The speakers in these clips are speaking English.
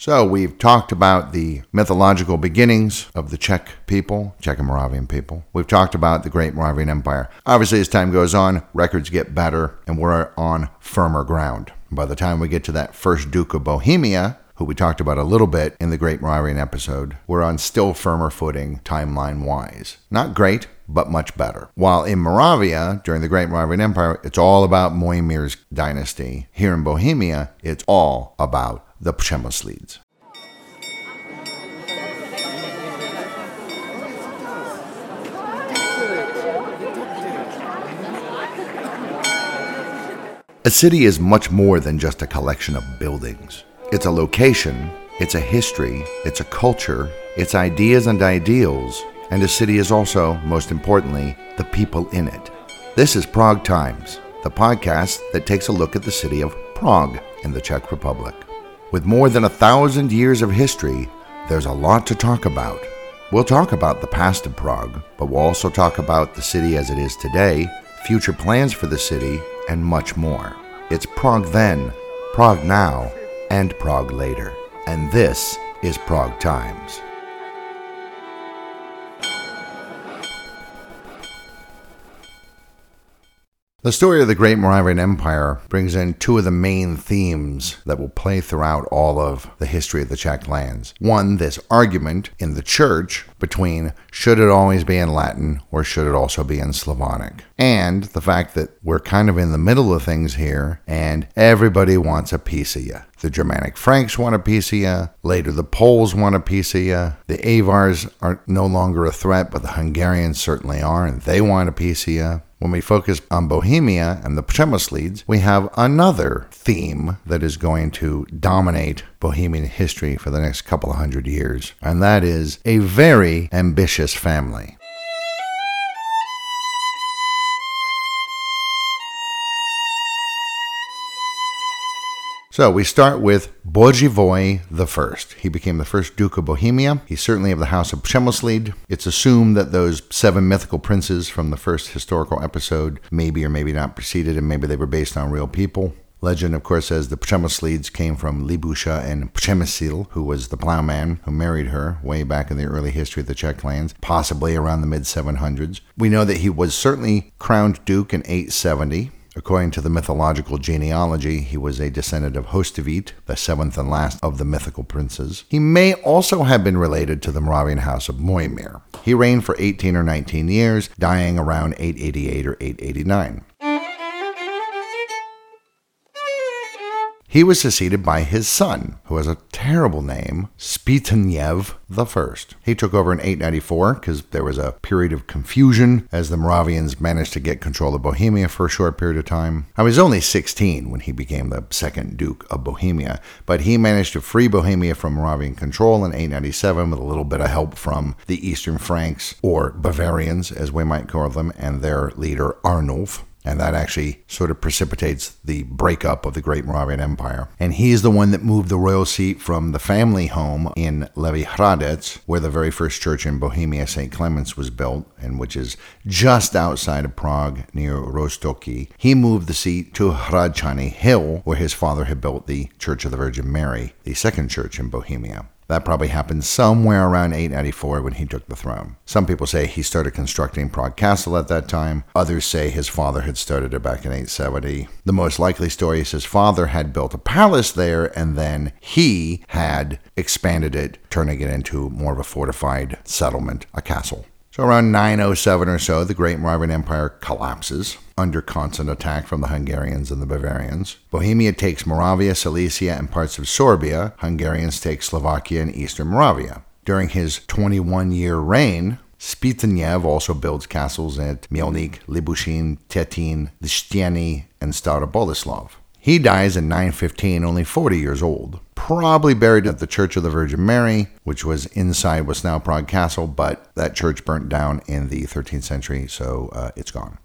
So, we've talked about the mythological beginnings of the Czech people, Czech and Moravian people. We've talked about the Great Moravian Empire. Obviously, as time goes on, records get better and we're on firmer ground. By the time we get to that first Duke of Bohemia, who we talked about a little bit in the Great Moravian episode, we're on still firmer footing timeline wise. Not great, but much better. While in Moravia, during the Great Moravian Empire, it's all about Moimir's dynasty. Here in Bohemia, it's all about the Přemyslids. A city is much more than just a collection of buildings. It's a location, it's a history, it's a culture, it's ideas and ideals, and a city is also, most importantly, the people in it. This is Prague Times, the podcast that takes a look at the city of Prague in the Czech Republic. With more than a thousand years of history, there's a lot to talk about. We'll talk about the past of Prague, but we'll also talk about the city as it is today, future plans for the city, and much more. It's Prague then, Prague now, and Prague later. And this is Prague Times. The story of the Great Moravian Empire brings in two of the main themes that will play throughout all of the history of the Czech lands. One, this argument in the church between should it always be in Latin or should it also be in Slavonic? And the fact that we're kind of in the middle of things here and everybody wants a piece of you. The Germanic Franks want a piece of you. Later, the Poles want a piece of you. The Avars are no longer a threat, but the Hungarians certainly are, and they want a piece of you. When we focus on Bohemia and the Přemyslids, we have another theme that is going to dominate Bohemian history for the next couple of hundred years, and that is a very ambitious family. So we start with Bořivoj I. He became the first Duke of Bohemia. He's certainly of the House of Přemyslid. It's assumed that those seven mythical princes from the first historical episode maybe or maybe not preceded and maybe they were based on real people. Legend, of course, says the Přemyslids came from Libusha and Přemysil, who was the plowman who married her way back in the early history of the Czech lands, possibly around the mid 700s. We know that he was certainly crowned duke in 870. According to the mythological genealogy, he was a descendant of Hostivit, the seventh and last of the mythical princes. He may also have been related to the Moravian house of Moimir. He reigned for 18 or 19 years, dying around 888 or 889. He was succeeded by his son, who has a terrible name, Spytnev I. He took over in 894 because there was a period of confusion as the Moravians managed to get control of Bohemia for a short period of time. I was only 16 when he became the second Duke of Bohemia, but he managed to free Bohemia from Moravian control in 897 with a little bit of help from the Eastern Franks, or Bavarians as we might call them, and their leader Arnulf. And that actually sort of precipitates the breakup of the Great Moravian Empire. And he is the one that moved the royal seat from the family home in Levý Hradec, where the very first church in Bohemia, St. Clement's, was built, and which is just outside of Prague near Roztoky. He moved the seat to Hradčany Hill, where his father had built the Church of the Virgin Mary, the second church in Bohemia. That probably happened somewhere around 894 when he took the throne. Some people say he started constructing Prague Castle at that time. Others say his father had started it back in 870. The most likely story is his father had built a palace there and then he had expanded it, turning it into more of a fortified settlement, a castle. So around 907 or so, the Great Moravian Empire collapses under constant attack from the Hungarians and the Bavarians. Bohemia takes Moravia, Silesia, and parts of Sorbia. Hungarians take Slovakia and eastern Moravia. During his 21 year reign, Spytnev also builds castles at Mielnik, Libushin, Tetin, Lishtiany, and Stara Boleslav. He dies in 915, only 40 years old. Probably buried at the Church of the Virgin Mary, which was inside what's now Prague Castle, but that church burnt down in the 13th century, so uh, it's gone.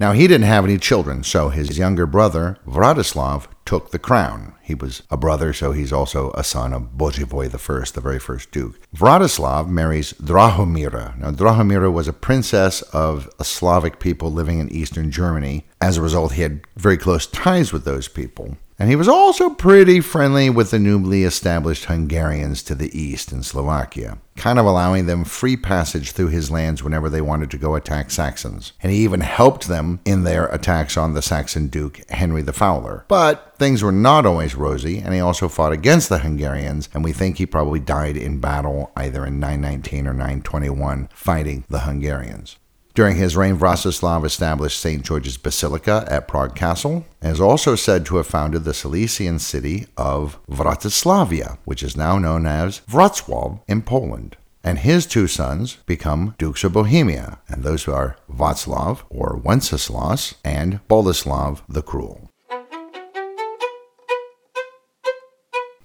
Now, he didn't have any children, so his younger brother, Vratislav, took the crown. He was a brother, so he's also a son of Bořivoj I, the very first duke. Vratislav marries Drahomira. Now, Drahomira was a princess of a Slavic people living in eastern Germany. As a result, he had very close ties with those people. And he was also pretty friendly with the newly established Hungarians to the east in Slovakia, kind of allowing them free passage through his lands whenever they wanted to go attack Saxons. And he even helped them in their attacks on the Saxon Duke Henry the Fowler. But things were not always rosy, and he also fought against the Hungarians, and we think he probably died in battle either in 919 or 921 fighting the Hungarians. During his reign, Vratislav established St. George's Basilica at Prague Castle and is also said to have founded the Silesian city of Vratislavia, which is now known as Wrocław in Poland. And his two sons become Dukes of Bohemia, and those are Václav or Wenceslas and Boleslav the Cruel.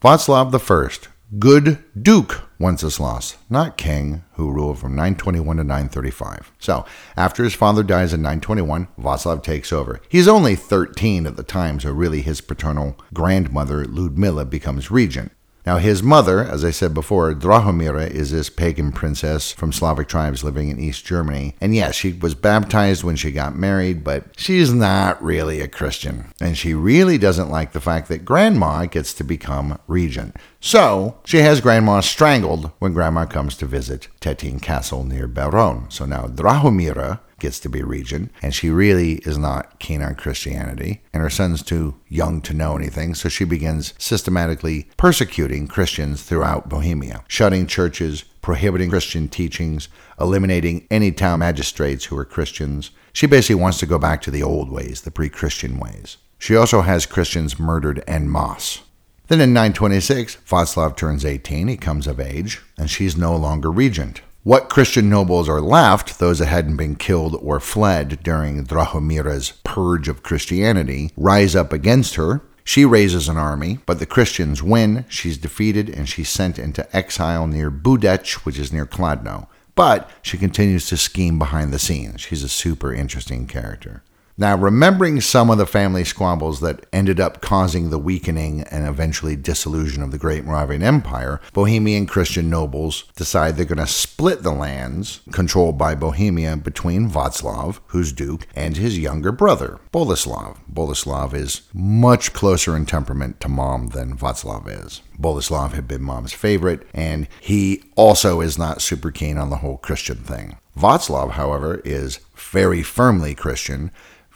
Václav I, good Duke Wenceslas, not king, who ruled from 921 to 935. So, after his father dies in 921, Václav takes over. He's only 13 at the time, so really his paternal grandmother, Ludmilla, becomes regent. Now, his mother, as I said before, Drahomira, is this pagan princess from Slavic tribes living in East Germany. And yes, she was baptized when she got married, but she's not really a Christian. And she really doesn't like the fact that grandma gets to become regent. So she has grandma strangled when grandma comes to visit Tetin Castle near Beroun. So now Drahomira gets to be regent, and she really is not keen on Christianity, and her son's too young to know anything, so she begins systematically persecuting Christians throughout Bohemia, shutting churches, prohibiting Christian teachings, eliminating any town magistrates who are Christians. She basically wants to go back to the old ways, the pre Christian ways. She also has Christians murdered en masse. Then in 926, Václav turns 18, he comes of age, and she's no longer regent. What Christian nobles are left, those that hadn't been killed or fled during Drahomira's purge of Christianity, rise up against her. She raises an army, but the Christians win. She's defeated and she's sent into exile near Budech, which is near Kladno. But she continues to scheme behind the scenes. She's a super interesting character. Now, remembering some of the family squabbles that ended up causing the weakening and eventually dissolution of the Great Moravian Empire, Bohemian Christian nobles decide they're going to split the lands controlled by Bohemia between Václav, who's duke, and his younger brother, Boleslav. Boleslav is much closer in temperament to mom than Václav is. Boleslav had been mom's favorite, and he also is not super keen on the whole Christian thing. Václav, however, is very firmly Christian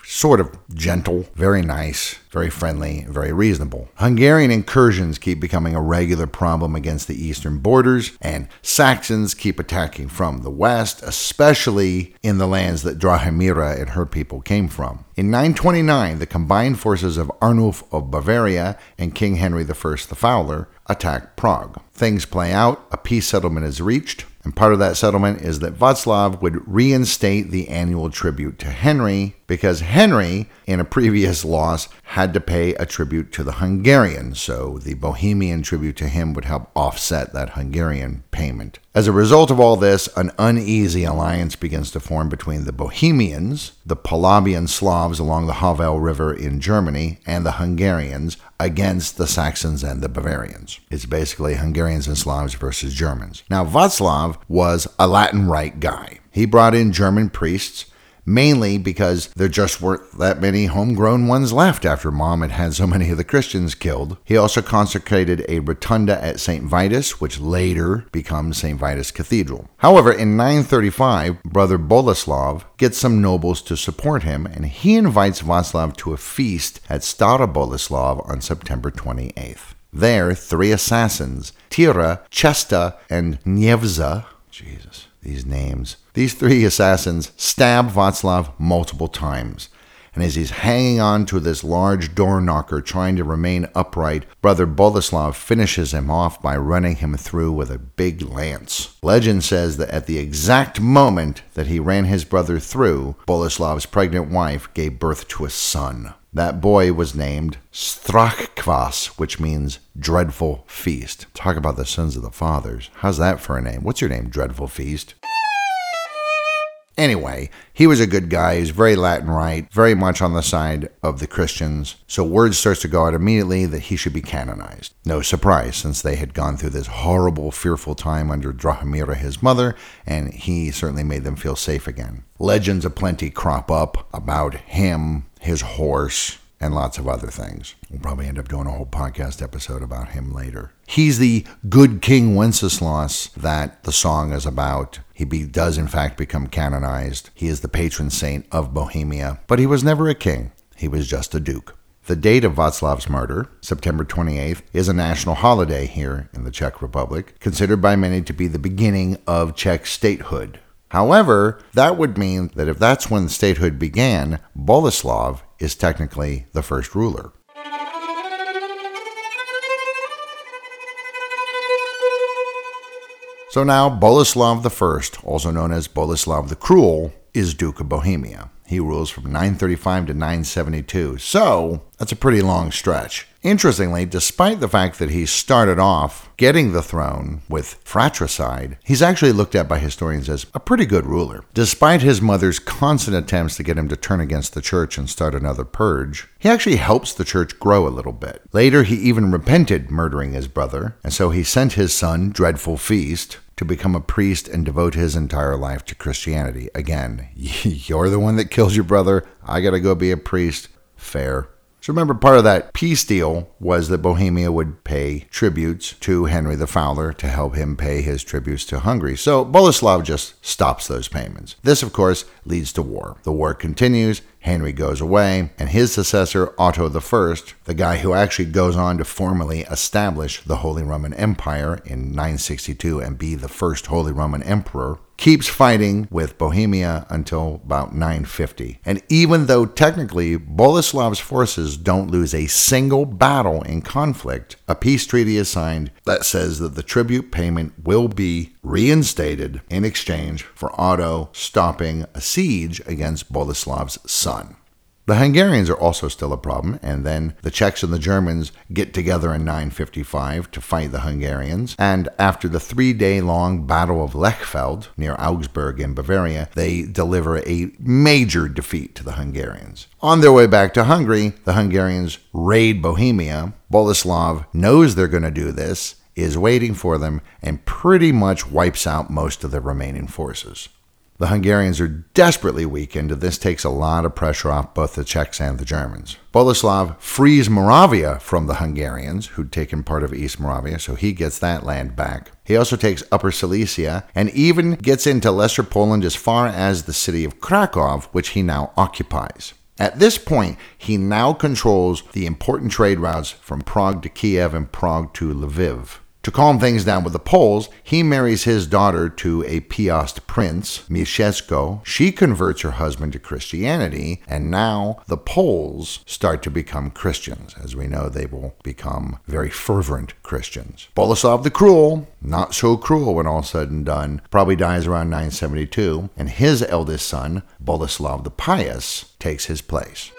sort of gentle, very nice, very friendly, very reasonable. Hungarian incursions keep becoming a regular problem against the eastern borders, and Saxons keep attacking from the west, especially in the lands that Drahomira and her people came from. In 929, the combined forces of Arnulf of Bavaria and King Henry I the Fowler attack Prague. Things play out, a peace settlement is reached, and part of that settlement is that Václav would reinstate the annual tribute to Henry because Henry, in a previous loss, had to pay a tribute to the Hungarians. So the Bohemian tribute to him would help offset that Hungarian payment. As a result of all this, an uneasy alliance begins to form between the Bohemians, the Polabian Slavs along the Havel River in Germany, and the Hungarians against the Saxons and the Bavarians. It's basically Hungarians and Slavs versus Germans. Now, Václav was a Latin Rite guy. He brought in German priests mainly because there just weren't that many homegrown ones left after mom had had so many of the Christians killed. He also consecrated a rotunda at St. Vitus, which later becomes St. Vitus Cathedral. However, in 935, brother Boleslav gets some nobles to support him, and he invites Václav to a feast at Stara Boleslav on September 28th. There, three assassins, Tira, Chesta, and Nievza, Jesus, these names. These three assassins stab Václav multiple times. And as he's hanging on to this large door knocker trying to remain upright, brother Boleslav finishes him off by running him through with a big lance. Legend says that at the exact moment that he ran his brother through, Boleslav's pregnant wife gave birth to a son. That boy was named Strachkvas, which means dreadful feast. Talk about the sons of the fathers. How's that for a name? What's your name, Dreadful Feast? Anyway, he was a good guy. He's very Latin Rite, very much on the side of the Christians. So word starts to go out immediately that he should be canonized. No surprise, since they had gone through this horrible, fearful time under Drahomira, his mother, and he certainly made them feel safe again. Legends aplenty crop up about him, his horse, and lots of other things. We'll probably end up doing a whole podcast episode about him later. He's the good King Wenceslaus that the song is about. He be, does, in fact, become canonized. He is the patron saint of Bohemia, but he was never a king, he was just a duke. The date of Václav's murder, September 28th, is a national holiday here in the Czech Republic, considered by many to be the beginning of Czech statehood. However, that would mean that if that's when statehood began, Boleslav is technically the first ruler. So now Boleslav I, also known as Boleslav the Cruel, is Duke of Bohemia. He rules from 935 to 972. So that's a pretty long stretch. Interestingly, despite the fact that he started off getting the throne with fratricide, he's actually looked at by historians as a pretty good ruler. Despite his mother's constant attempts to get him to turn against the church and start another purge, he actually helps the church grow a little bit. Later, he even repented murdering his brother, and so he sent his son, Dreadful Feast, to become a priest and devote his entire life to Christianity. Again, you're the one that kills your brother. I got to go be a priest. Fair. So remember, part of that peace deal was that Bohemia would pay tributes to Henry the Fowler to help him pay his tributes to Hungary. So Boleslav just stops those payments. This, of course, leads to war. The war continues, Henry goes away, and his successor, Otto I, the guy who actually goes on to formally establish the Holy Roman Empire in 962 and be the first Holy Roman Emperor, keeps fighting with Bohemia until about 950. And even though technically Boleslav's forces don't lose a single battle in conflict, a peace treaty is signed that says that the tribute payment will be reinstated in exchange for Otto stopping a siege against Boleslav's son. The Hungarians are also still a problem, and then the Czechs and the Germans get together in 955 to fight the Hungarians. And after the three day long Battle of Lechfeld near Augsburg in Bavaria, they deliver a major defeat to the Hungarians. On their way back to Hungary, the Hungarians raid Bohemia. Boleslav knows they're going to do this, is waiting for them, and pretty much wipes out most of the remaining forces. The Hungarians are desperately weakened, and this takes a lot of pressure off both the Czechs and the Germans. Boleslav frees Moravia from the Hungarians, who'd taken part of East Moravia, so he gets that land back. He also takes Upper Silesia and even gets into Lesser Poland as far as the city of Krakow, which he now occupies. At this point, he now controls the important trade routes from Prague to Kiev and Prague to Lviv. To calm things down with the Poles, he marries his daughter to a Piast prince, Mieszko. She converts her husband to Christianity, and now the Poles start to become Christians. As we know, they will become very fervent Christians. Boleslav the Cruel, not so cruel when all said and done, probably dies around 972, and his eldest son, Boleslav the Pious, takes his place.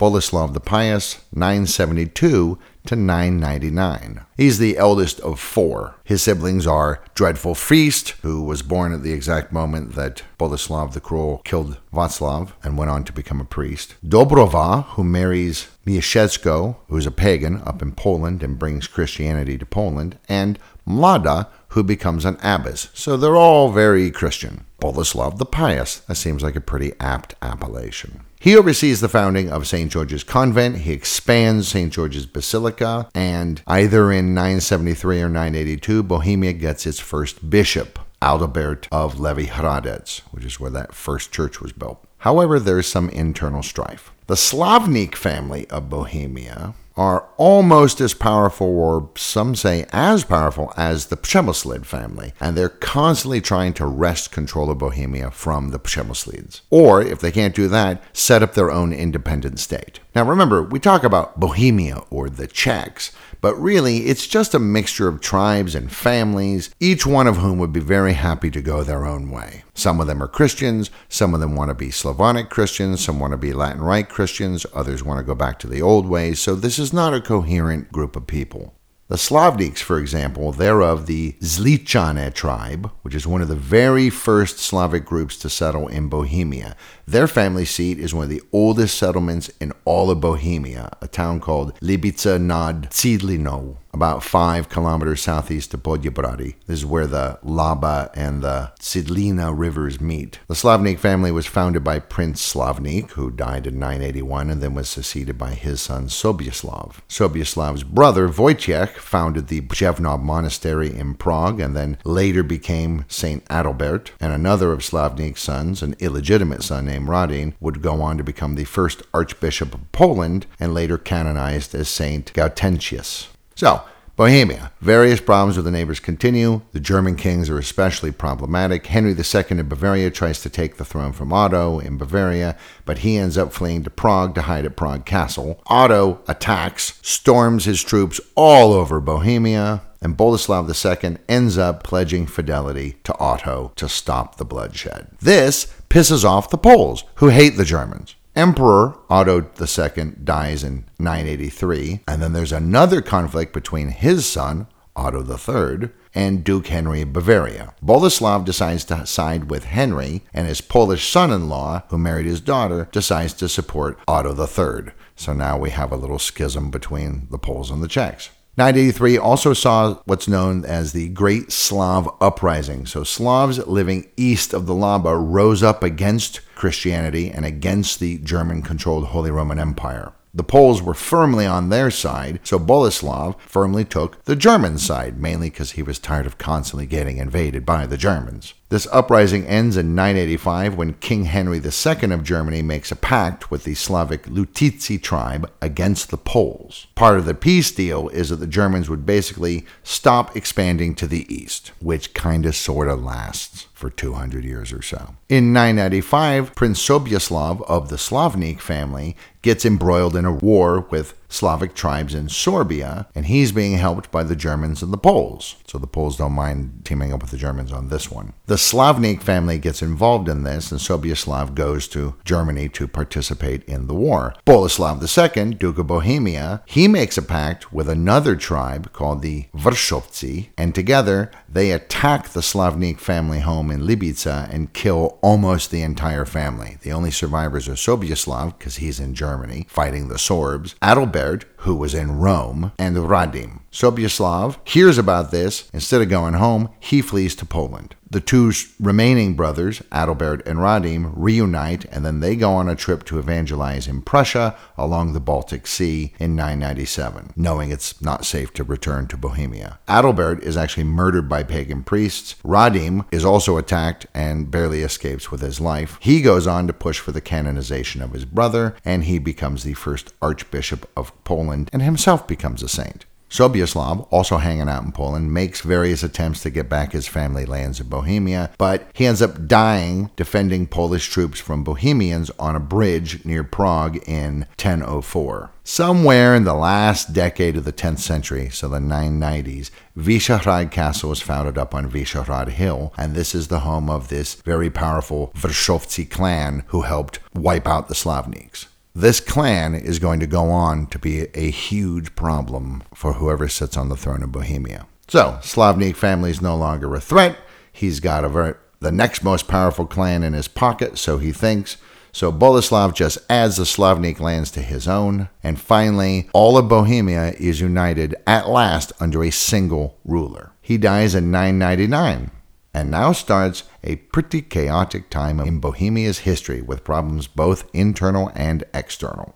Boleslav the Pious, 972 to 999. He's the eldest of four. His siblings are Dreadful Feast, who was born at the exact moment that Boleslav the Cruel killed Václav and went on to become a priest. Dobrova, who marries Mieszko, who's a pagan up in Poland and brings Christianity to Poland, and Mlada, who becomes an abbess. So they're all very Christian. Boleslav the Pious, that seems like a pretty apt appellation. He oversees the founding of St. George's Convent. He expands St. George's Basilica, and either in 973 or 982, Bohemia gets its first bishop, Adalbert of Levý Hradec, which is where that first church was built. However, there is some internal strife. The Slavnik family of Bohemia are almost as powerful, or some say as powerful, as the Přemyslid family, and they're constantly trying to wrest control of Bohemia from the Přemyslids. Or, if they can't do that, set up their own independent state. Now remember, we talk about Bohemia or the Czechs, but really it's just a mixture of tribes and families, each one of whom would be very happy to go their own way. Some of them are Christians, some of them want to be Slavonic Christians, some want to be Latin Rite Christians, others want to go back to the old ways, so this is not a coherent group of people. The Slavniks, for example, they're of the Zlichane tribe, which is one of the very first Slavic groups to settle in Bohemia. Their family seat is one of the oldest settlements in all of Bohemia, a town called Libica nad Cidlinou, about five kilometers southeast of Poděbrady. This is where the Laba and the Cidlina rivers meet. The Slavnik family was founded by Prince Slavnik, who died in 981 and then was succeeded by his son Sobieslav. Sobieslav's brother Wojciech founded the Brzevnov Monastery in Prague and then later became Saint Adalbert, and another of Slavnik's sons, an illegitimate son named Radim, would go on to become the first Archbishop of Poland and later canonized as Saint Gaudentius. So, Bohemia. Various problems with the neighbors continue. The German kings are especially problematic. Henry II of Bavaria tries to take the throne from Otto in Bavaria, but he ends up fleeing to Prague to hide at Prague Castle. Otto attacks, storms his troops all over Bohemia, and Boleslav II ends up pledging fidelity to Otto to stop the bloodshed. This pisses off the Poles, who hate the Germans. Emperor Otto II dies in 983, and then there's another conflict between his son, Otto III, and Duke Henry of Bavaria. Boleslav decides to side with Henry, and his Polish son in law, who married his daughter, decides to support Otto III. So now we have a little schism between the Poles and the Czechs. 983 also saw what's known as the Great Slav Uprising. So, Slavs living east of the Laba rose up against Christianity and against the German controlled Holy Roman Empire. The Poles were firmly on their side, so Boleslav firmly took the German side, mainly because he was tired of constantly getting invaded by the Germans. This uprising ends in 985 when King Henry II of Germany makes a pact with the Slavic Lutici tribe against the Poles. Part of the peace deal is that the Germans would basically stop expanding to the east, which kind of sort of lasts for 200 years or so. In 995, Prince Sobieslav of the Slavnik family gets embroiled in a war with Slavic tribes in Sorbia, and he's being helped by the Germans and the Poles. So the Poles don't mind teaming up with the Germans on this one. The Slavnik family gets involved in this, and Sobieslav goes to Germany to participate in the war. Boleslav II, Duke of Bohemia, he makes a pact with another tribe called the Vršovci, and together they attack the Slavnik family home in Libica and kill almost the entire family. The only survivors are Sobieslav, because he's in Germany, fighting the Sorbs, Adalbert, who was in Rome, and Radim. Sobieslav hears about this. Instead of going home, he flees to Poland. The two remaining brothers, Adalbert and Radim, reunite and then they go on a trip to evangelize in Prussia along the Baltic Sea in 997, knowing it's not safe to return to Bohemia. Adalbert is actually murdered by pagan priests. Radim is also attacked and barely escapes with his life. He goes on to push for the canonization of his brother, and he becomes the first Archbishop of Poland and himself becomes a saint. Sobieslav, also hanging out in Poland, makes various attempts to get back his family lands in Bohemia, but he ends up dying defending Polish troops from Bohemians on a bridge near Prague in 1004. Somewhere in the last decade of the 10th century, so the 990s, Vyšehrad Castle was founded up on Vyšehrad Hill, and this is the home of this very powerful Vršovci clan who helped wipe out the Slavniks. This clan is going to go on to be a huge problem for whoever sits on the throne of Bohemia. So, Slavnik family is no longer a threat. He's got a the next most powerful clan in his pocket, so he thinks. So Boleslav just adds the Slavnik lands to his own. And finally, all of Bohemia is united at last under a single ruler. He dies in 999. And now starts a pretty chaotic time in Bohemia's history with problems both internal and external.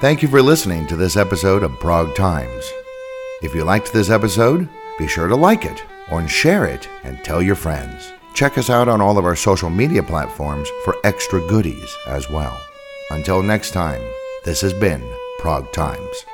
Thank you for listening to this episode of Prague Times. If you liked this episode, be sure to like it or share it and tell your friends. Check us out on all of our social media platforms for extra goodies as well. Until next time, this has been Prague Times.